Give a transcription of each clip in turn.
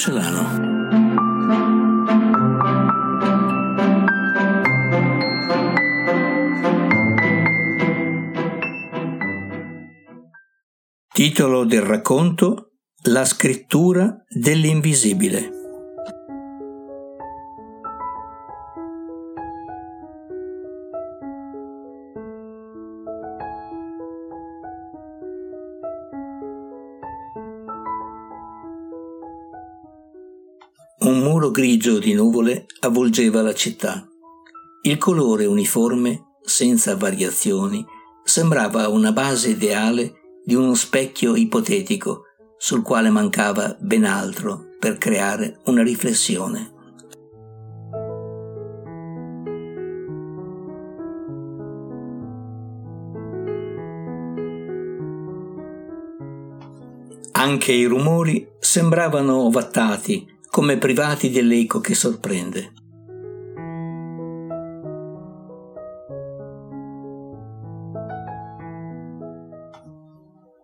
Porcellano. Titolo del racconto La scrittura dell'invisibile. Grigio di nuvole avvolgeva la città. Il colore uniforme, senza variazioni, sembrava una base ideale di uno specchio ipotetico sul quale mancava ben altro per creare una riflessione. Anche i rumori sembravano ovattati come privati dell'eco che sorprende.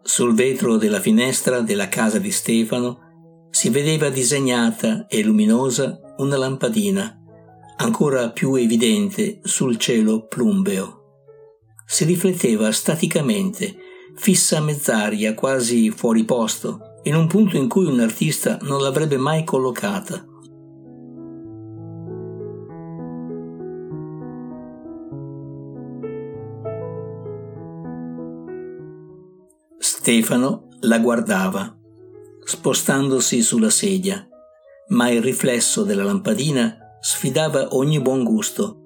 Sul vetro della finestra della casa di Stefano si vedeva disegnata e luminosa una lampadina, ancora più evidente sul cielo plumbeo. Si rifletteva staticamente, fissa a mezz'aria, quasi fuori posto, in un punto in cui un artista non l'avrebbe mai collocata. Stefano la guardava, spostandosi sulla sedia, ma il riflesso della lampadina sfidava ogni buon gusto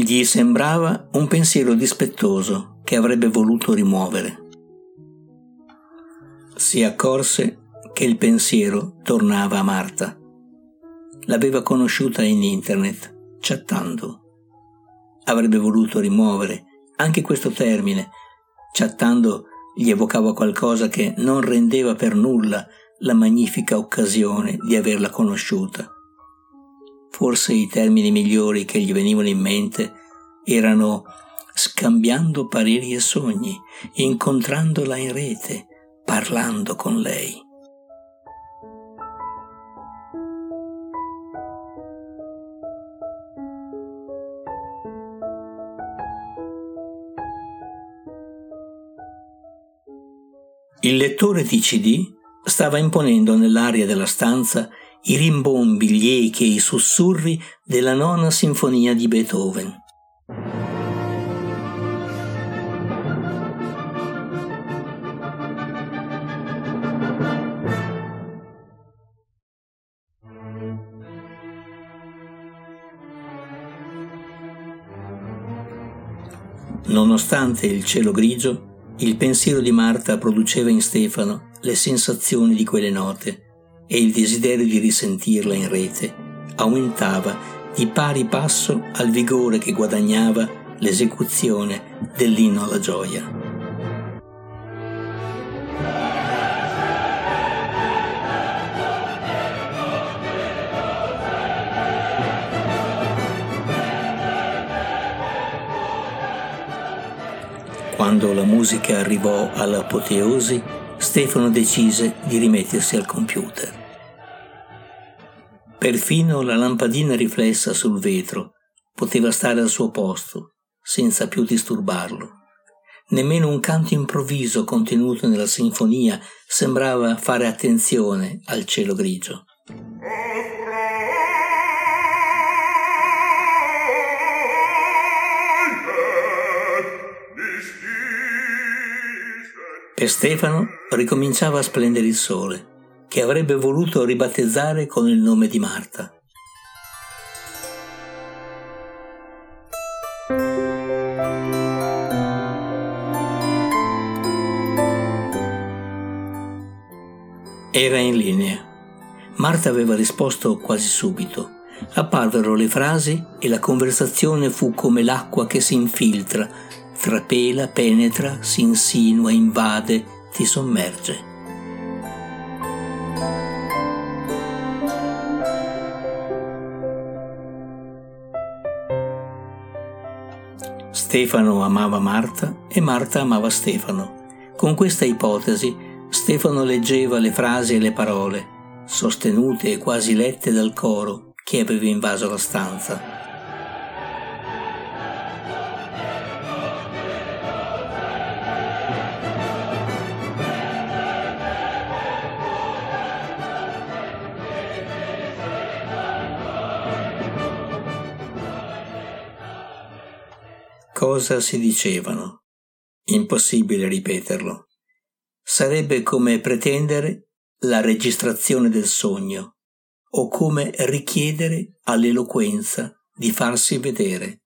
Gli sembrava un pensiero dispettoso che avrebbe voluto rimuovere. Si accorse che il pensiero tornava a Marta. L'aveva conosciuta in internet, chattando. Avrebbe voluto rimuovere anche questo termine. Chattando gli evocava qualcosa che non rendeva per nulla la magnifica occasione di averla conosciuta Forse i termini migliori che gli venivano in mente erano scambiando pareri e sogni, incontrandola in rete, parlando con lei. Il lettore di CD stava imponendo nell'aria della stanza i rimbombi, gli echi e i sussurri della nona sinfonia di Beethoven. Nonostante il cielo grigio, il pensiero di Marta produceva in Stefano le sensazioni di quelle note e il desiderio di risentirla in rete aumentava di pari passo al vigore che guadagnava l'esecuzione dell'inno alla gioia. Quando la musica arrivò all'apoteosi, Stefano decise di rimettersi al computer. Perfino la lampadina riflessa sul vetro poteva stare al suo posto, senza più disturbarlo. Nemmeno un canto improvviso contenuto nella sinfonia sembrava fare attenzione al cielo grigio. Per Stefano ricominciava a splendere il sole, che avrebbe voluto ribattezzare con il nome di Marta. Era in linea. Marta aveva risposto quasi subito. Apparvero le frasi e la conversazione fu come l'acqua che si infiltra trapela, penetra, si insinua, invade, ti sommerge. Stefano amava Marta e Marta amava Stefano. Con questa ipotesi Stefano leggeva le frasi e le parole, sostenute e quasi lette dal coro che aveva invaso la stanza. Cosa si dicevano? Impossibile ripeterlo. Sarebbe come pretendere la registrazione del sogno o come richiedere all'eloquenza di farsi vedere.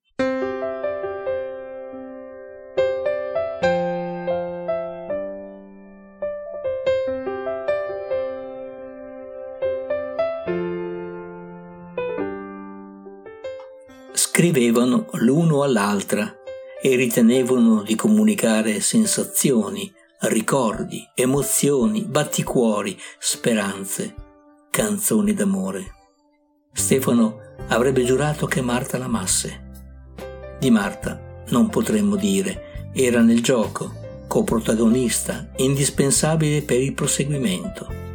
Scrivevano l'uno all'altra e ritenevano di comunicare sensazioni, ricordi, emozioni, batticuori, speranze, canzoni d'amore. Stefano avrebbe giurato che Marta l'amasse. Di Marta non potremmo dire, era nel gioco, coprotagonista, indispensabile per il proseguimento.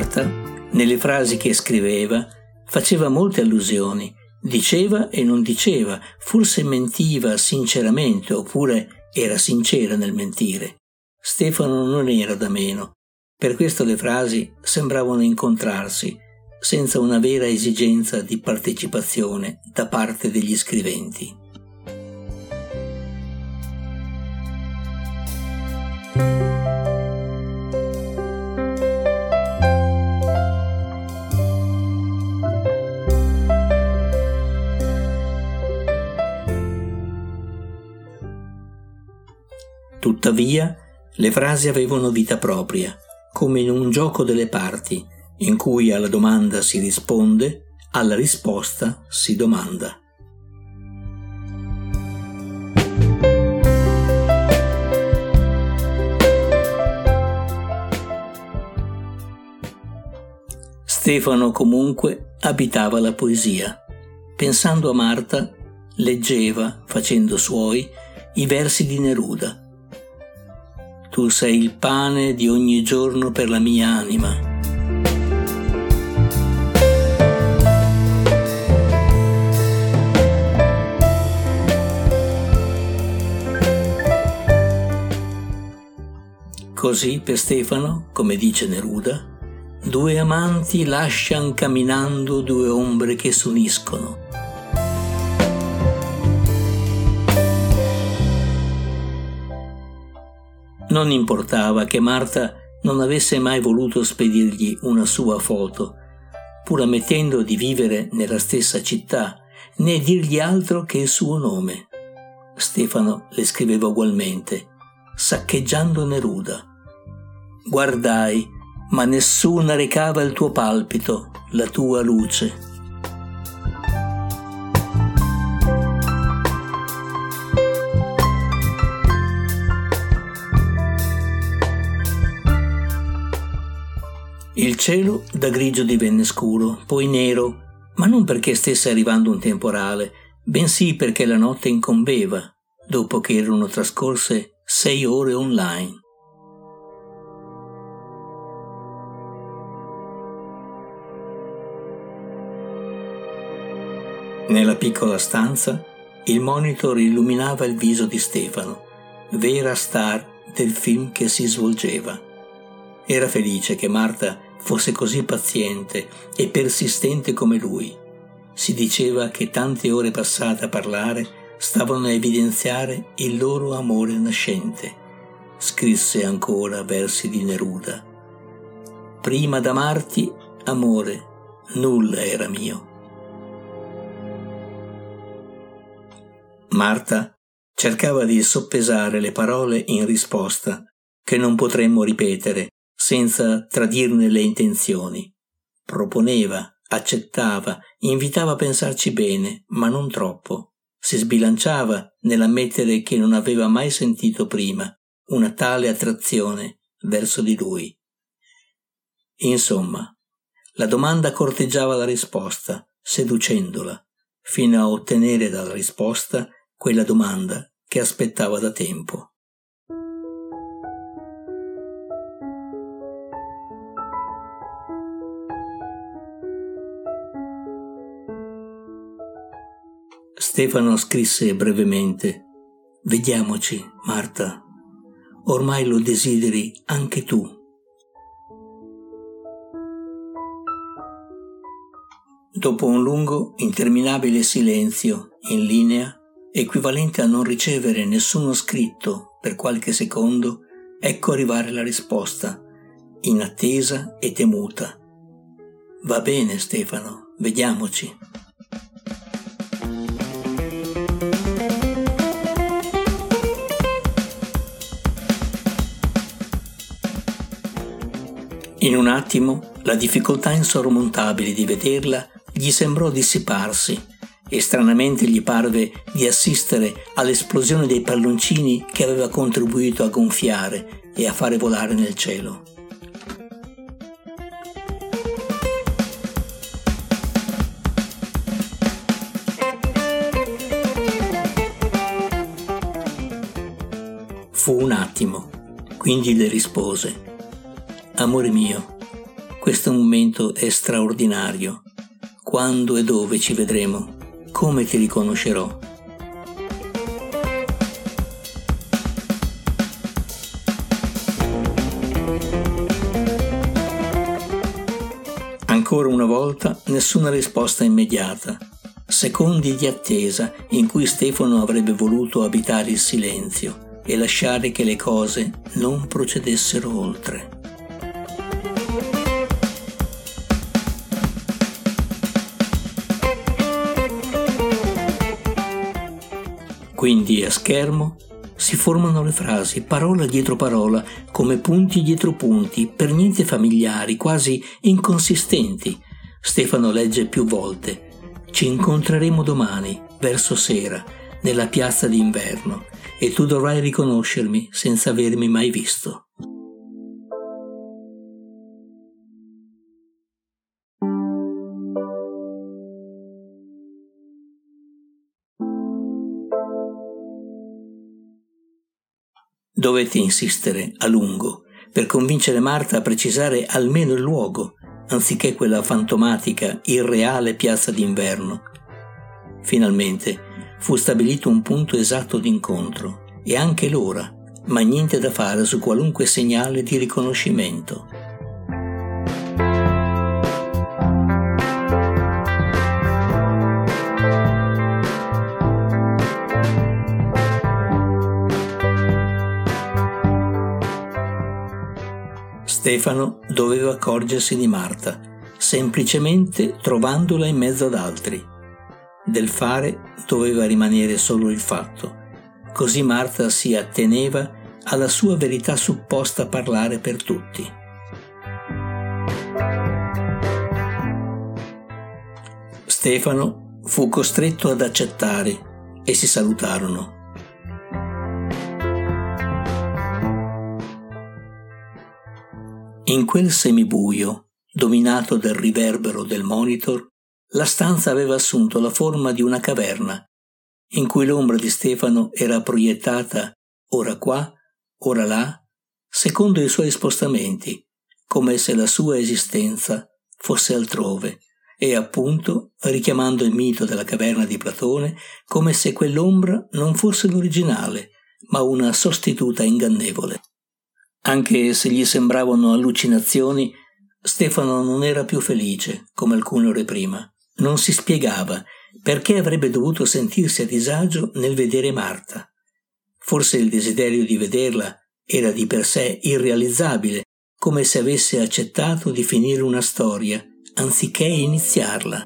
Marta, nelle frasi che scriveva, faceva molte allusioni, diceva e non diceva, forse mentiva sinceramente oppure era sincera nel mentire. Stefano non era da meno. Per questo le frasi sembravano incontrarsi, senza una vera esigenza di partecipazione da parte degli scriventi. Tuttavia, le frasi avevano vita propria, come in un gioco delle parti, in cui alla domanda si risponde, alla risposta si domanda. Stefano comunque abitava la poesia. Pensando a Marta, leggeva, facendo suoi, i versi di Neruda, tu sei il pane di ogni giorno per la mia anima. Così per Stefano, come dice Neruda, due amanti lascian camminando due ombre che s'uniscono Non importava che Marta non avesse mai voluto spedirgli una sua foto, pur ammettendo di vivere nella stessa città, né dirgli altro che il suo nome. Stefano le scriveva ugualmente, saccheggiando Neruda. Guardai, ma nessuna recava il tuo palpito, la tua luce. Cielo da grigio divenne scuro, poi nero, ma non perché stesse arrivando un temporale, bensì perché la notte incombeva, dopo che erano trascorse sei ore online. Nella piccola stanza il monitor illuminava il viso di Stefano, vera star del film che si svolgeva. Era felice che Marta fosse così paziente e persistente come lui. Si diceva che tante ore passate a parlare stavano a evidenziare il loro amore nascente. Scrisse ancora versi di Neruda. Prima d'amarti, amore, nulla era mio. Marta cercava di soppesare le parole in risposta, che non potremmo ripetere senza tradirne le intenzioni. Proponeva, accettava, invitava a pensarci bene, ma non troppo. Si sbilanciava nell'ammettere che non aveva mai sentito prima una tale attrazione verso di lui. Insomma, la domanda corteggiava la risposta, seducendola, fino a ottenere dalla risposta quella domanda che aspettava da tempo. Stefano scrisse brevemente Vediamoci, Marta. Ormai lo desideri anche tu. Dopo un lungo, interminabile silenzio in linea, equivalente a non ricevere nessuno scritto per qualche secondo, ecco arrivare la risposta, inattesa e temuta. Va bene, Stefano, vediamoci. In un attimo la difficoltà insormontabile di vederla gli sembrò dissiparsi e stranamente gli parve di assistere all'esplosione dei palloncini che aveva contribuito a gonfiare e a fare volare nel cielo. Fu un attimo, quindi le rispose Amore mio, questo momento è straordinario. Quando e dove ci vedremo? Come ti riconoscerò? Ancora una volta nessuna risposta immediata. Secondi di attesa in cui Stefano avrebbe voluto abitare il silenzio e lasciare che le cose non procedessero oltre. Quindi a schermo si formano le frasi, parola dietro parola, come punti dietro punti, per niente familiari, quasi inconsistenti. Stefano legge più volte. Ci incontreremo domani, verso sera, nella piazza d'inverno, e tu dovrai riconoscermi senza avermi mai visto. Dovette insistere a lungo per convincere Marta a precisare almeno il luogo, anziché quella fantomatica, irreale piazza d'inverno. Finalmente fu stabilito un punto esatto d'incontro e anche l'ora, ma niente da fare su qualunque segnale di riconoscimento. Stefano doveva accorgersi di Marta, semplicemente trovandola in mezzo ad altri. Del fare doveva rimanere solo il fatto. Così Marta si atteneva alla sua verità supposta a parlare per tutti. Stefano fu costretto ad accettare e si salutarono. In quel semibuio, dominato dal riverbero del monitor, la stanza aveva assunto la forma di una caverna, in cui l'ombra di Stefano era proiettata ora qua, ora là, secondo i suoi spostamenti, come se la sua esistenza fosse altrove, e appunto richiamando il mito della caverna di Platone, come se quell'ombra non fosse l'originale, ma una sostituta ingannevole. Anche se gli sembravano allucinazioni, Stefano non era più felice come alcune ore prima. Non si spiegava perché avrebbe dovuto sentirsi a disagio nel vedere Marta. Forse il desiderio di vederla era di per sé irrealizzabile, come se avesse accettato di finire una storia anziché iniziarla.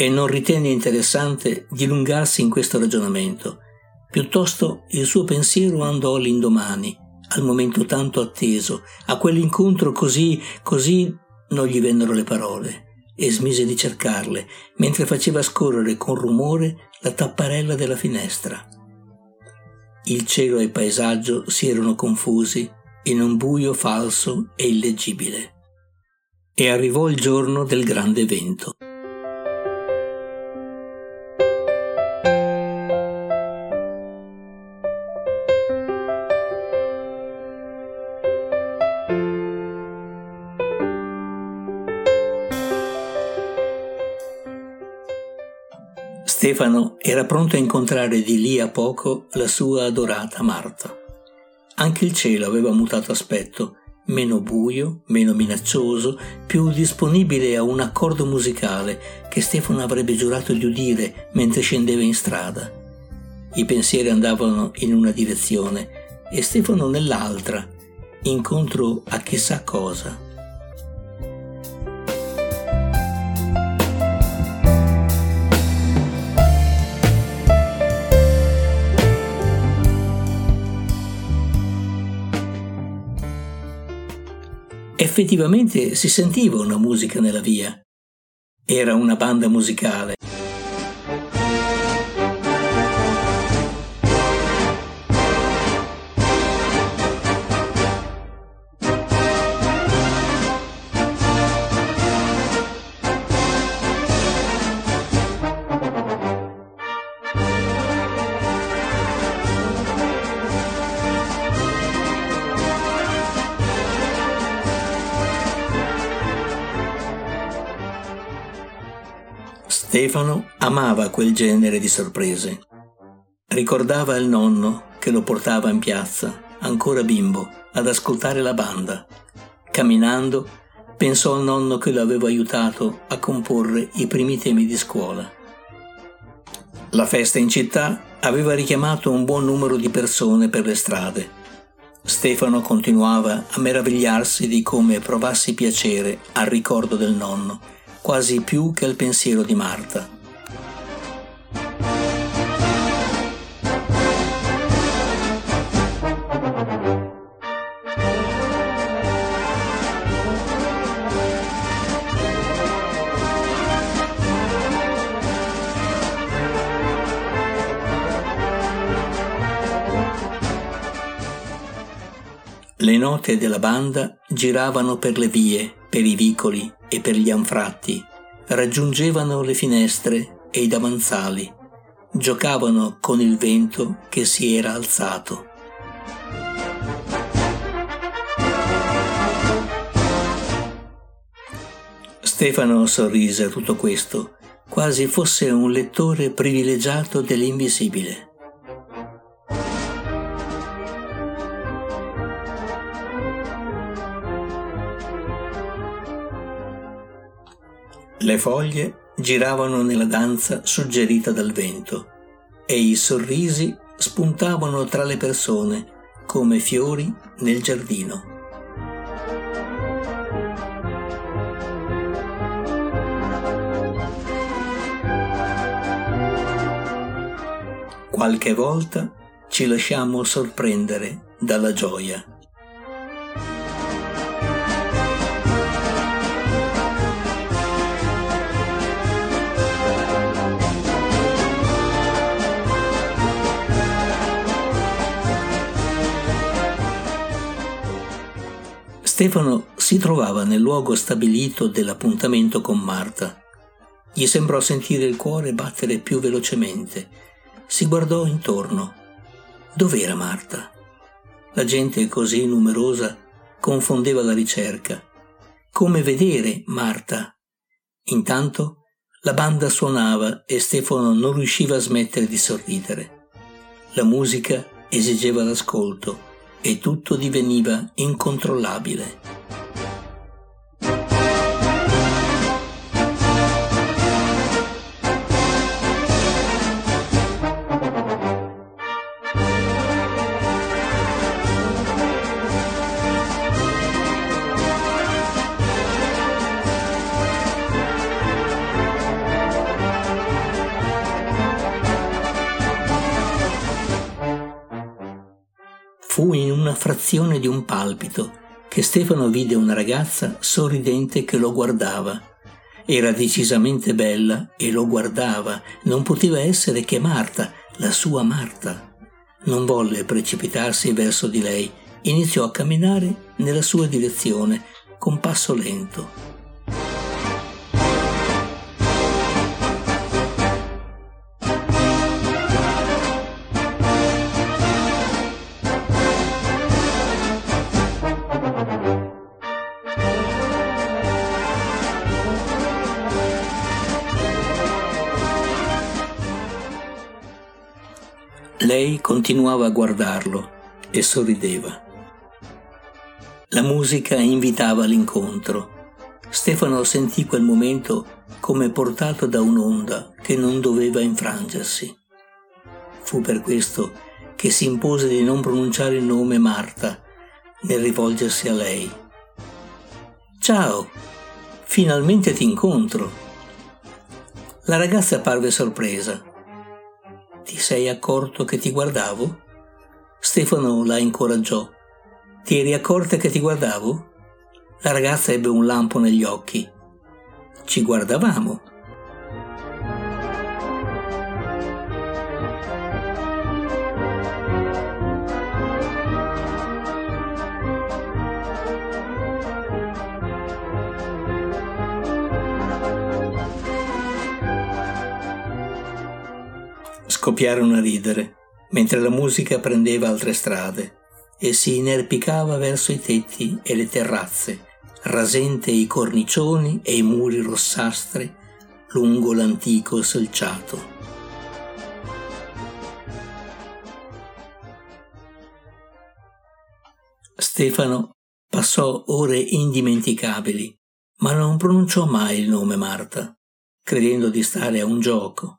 E non ritenne interessante dilungarsi in questo ragionamento. Piuttosto il suo pensiero andò all'indomani, al momento tanto atteso, a quell'incontro così, così non gli vennero le parole e smise di cercarle mentre faceva scorrere con rumore la tapparella della finestra. Il cielo e il paesaggio si erano confusi in un buio falso e illeggibile. E arrivò il giorno del grande evento. Stefano era pronto a incontrare di lì a poco la sua adorata Marta. Anche il cielo aveva mutato aspetto, meno buio, meno minaccioso, più disponibile a un accordo musicale che Stefano avrebbe giurato di udire mentre scendeva in strada. I pensieri andavano in una direzione e Stefano nell'altra, incontro a chissà cosa. Effettivamente si sentiva una musica nella via. Era una banda musicale. Stefano amava quel genere di sorprese. Ricordava il nonno che lo portava in piazza, ancora bimbo, ad ascoltare la banda. Camminando, pensò al nonno che lo aveva aiutato a comporre i primi temi di scuola. La festa in città aveva richiamato un buon numero di persone per le strade. Stefano continuava a meravigliarsi di come provassi piacere al ricordo del nonno quasi più che al pensiero di Marta. Le note della banda giravano per le vie, per i vicoli e per gli anfratti, raggiungevano le finestre e i davanzali, giocavano con il vento che si era alzato. Stefano sorrise a tutto questo, quasi fosse un lettore privilegiato dell'invisibile. Le foglie giravano nella danza suggerita dal vento e i sorrisi spuntavano tra le persone come fiori nel giardino. Qualche volta ci lasciamo sorprendere dalla gioia. Stefano si trovava nel luogo stabilito dell'appuntamento con Marta. Gli sembrò sentire il cuore battere più velocemente. Si guardò intorno. Dov'era Marta? La gente così numerosa confondeva la ricerca. Come vedere Marta? Intanto la banda suonava e Stefano non riusciva a smettere di sorridere. La musica esigeva l'ascolto e tutto diveniva incontrollabile. Fu in una frazione di un palpito che Stefano vide una ragazza sorridente che lo guardava. Era decisamente bella e lo guardava, non poteva essere che Marta, la sua Marta. Non volle precipitarsi verso di lei, iniziò a camminare nella sua direzione con passo lento. Continuava a guardarlo e sorrideva. La musica invitava all'incontro. Stefano sentì quel momento come portato da un'onda che non doveva infrangersi. Fu per questo che si impose di non pronunciare il nome Marta nel rivolgersi a lei. Ciao, finalmente ti incontro. La ragazza parve sorpresa ti sei accorto che ti guardavo? Stefano la incoraggiò. Ti eri accorta che ti guardavo? La ragazza ebbe un lampo negli occhi. Ci guardavamo. Scoppiarono a ridere, mentre la musica prendeva altre strade e si inerpicava verso i tetti e le terrazze, rasente i cornicioni e i muri rossastri lungo l'antico selciato. Stefano passò ore indimenticabili, ma non pronunciò mai il nome Marta, credendo di stare a un gioco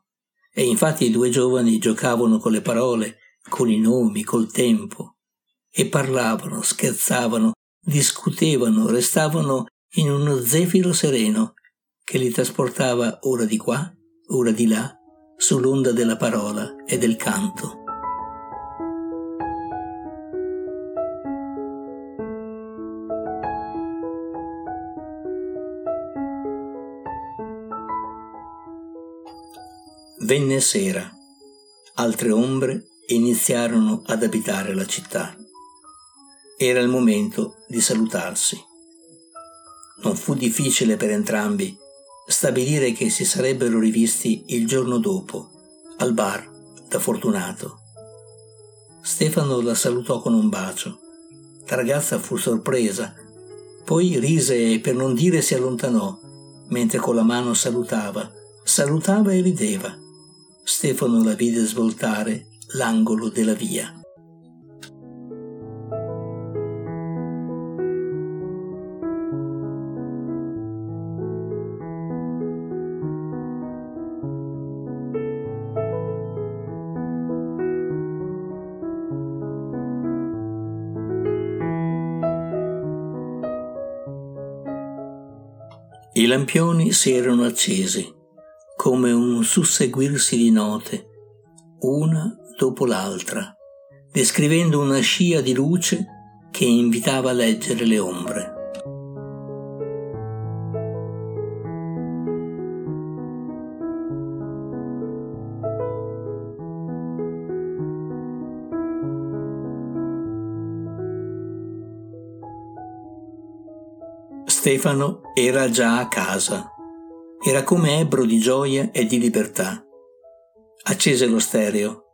e infatti i due giovani giocavano con le parole, con i nomi, col tempo, e parlavano, scherzavano, discutevano, restavano in uno zefiro sereno che li trasportava ora di qua, ora di là, sull'onda della parola e del canto. Venne sera. Altre ombre iniziarono ad abitare la città. Era il momento di salutarsi. Non fu difficile per entrambi stabilire che si sarebbero rivisti il giorno dopo, al bar da Fortunato. Stefano la salutò con un bacio. La ragazza fu sorpresa, poi rise e per non dire si allontanò, mentre con la mano salutava, salutava e rideva. Stefano la vide svoltare l'angolo della via. I lampioni si erano accesi come un susseguirsi di note, una dopo l'altra, descrivendo una scia di luce che invitava a leggere le ombre. Stefano era già a casa era come ebbro di gioia e di libertà. Accese lo stereo.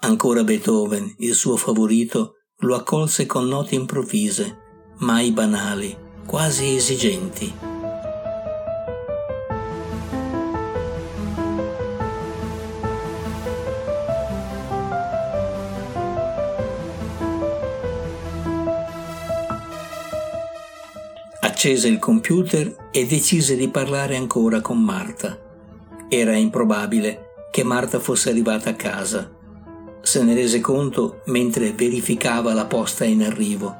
Ancora Beethoven, il suo favorito, lo accolse con note improvvise, mai banali, quasi esigenti. Accese il computer e decise di parlare ancora con Marta. Era improbabile che Marta fosse arrivata a casa. Se ne rese conto mentre verificava la posta in arrivo.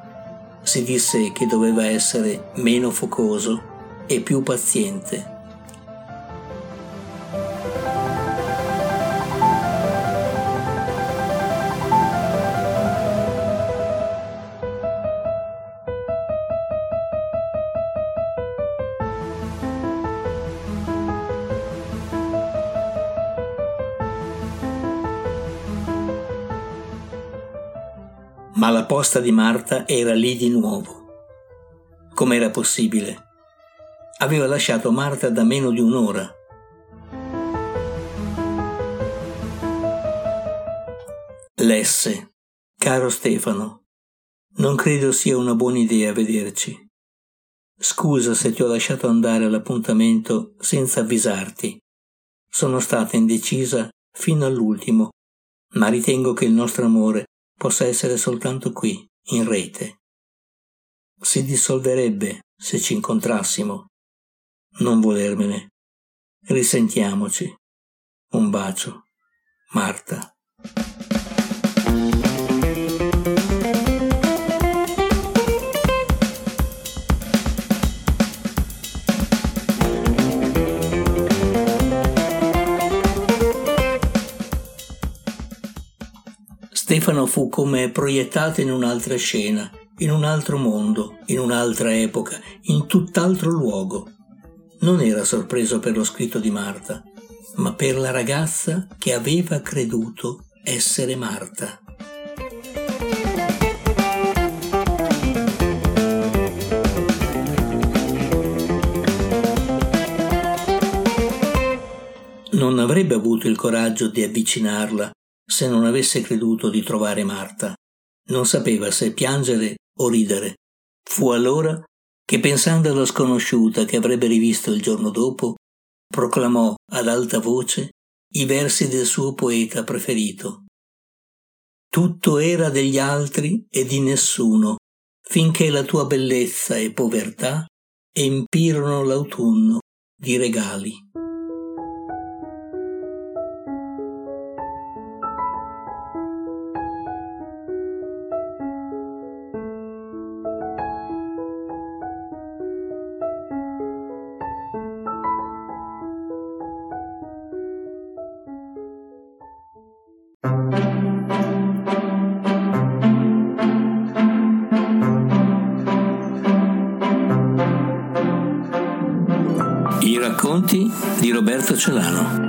Si disse che doveva essere meno focoso e più paziente ma la posta di Marta era lì di nuovo. Com'era possibile? Aveva lasciato Marta da meno di un'ora. Lesse. Caro Stefano, non credo sia una buona idea vederci. Scusa se ti ho lasciato andare all'appuntamento senza avvisarti. Sono stata indecisa fino all'ultimo, ma ritengo che il nostro amore possa essere soltanto qui, in rete. Si dissolverebbe se ci incontrassimo. Non volermene. Risentiamoci. Un bacio. Marta. Stefano fu come proiettato in un'altra scena, in un altro mondo, in un'altra epoca, in tutt'altro luogo. Non era sorpreso per lo scritto di Marta, ma per la ragazza che aveva creduto essere Marta. Non avrebbe avuto il coraggio di avvicinarla se non avesse creduto di trovare Marta. Non sapeva se piangere o ridere. Fu allora che, pensando alla sconosciuta che avrebbe rivisto il giorno dopo, proclamò ad alta voce i versi del suo poeta preferito. Tutto era degli altri e di nessuno, finché la tua bellezza e povertà empirono l'autunno di regali. I racconti di Roberto Celano.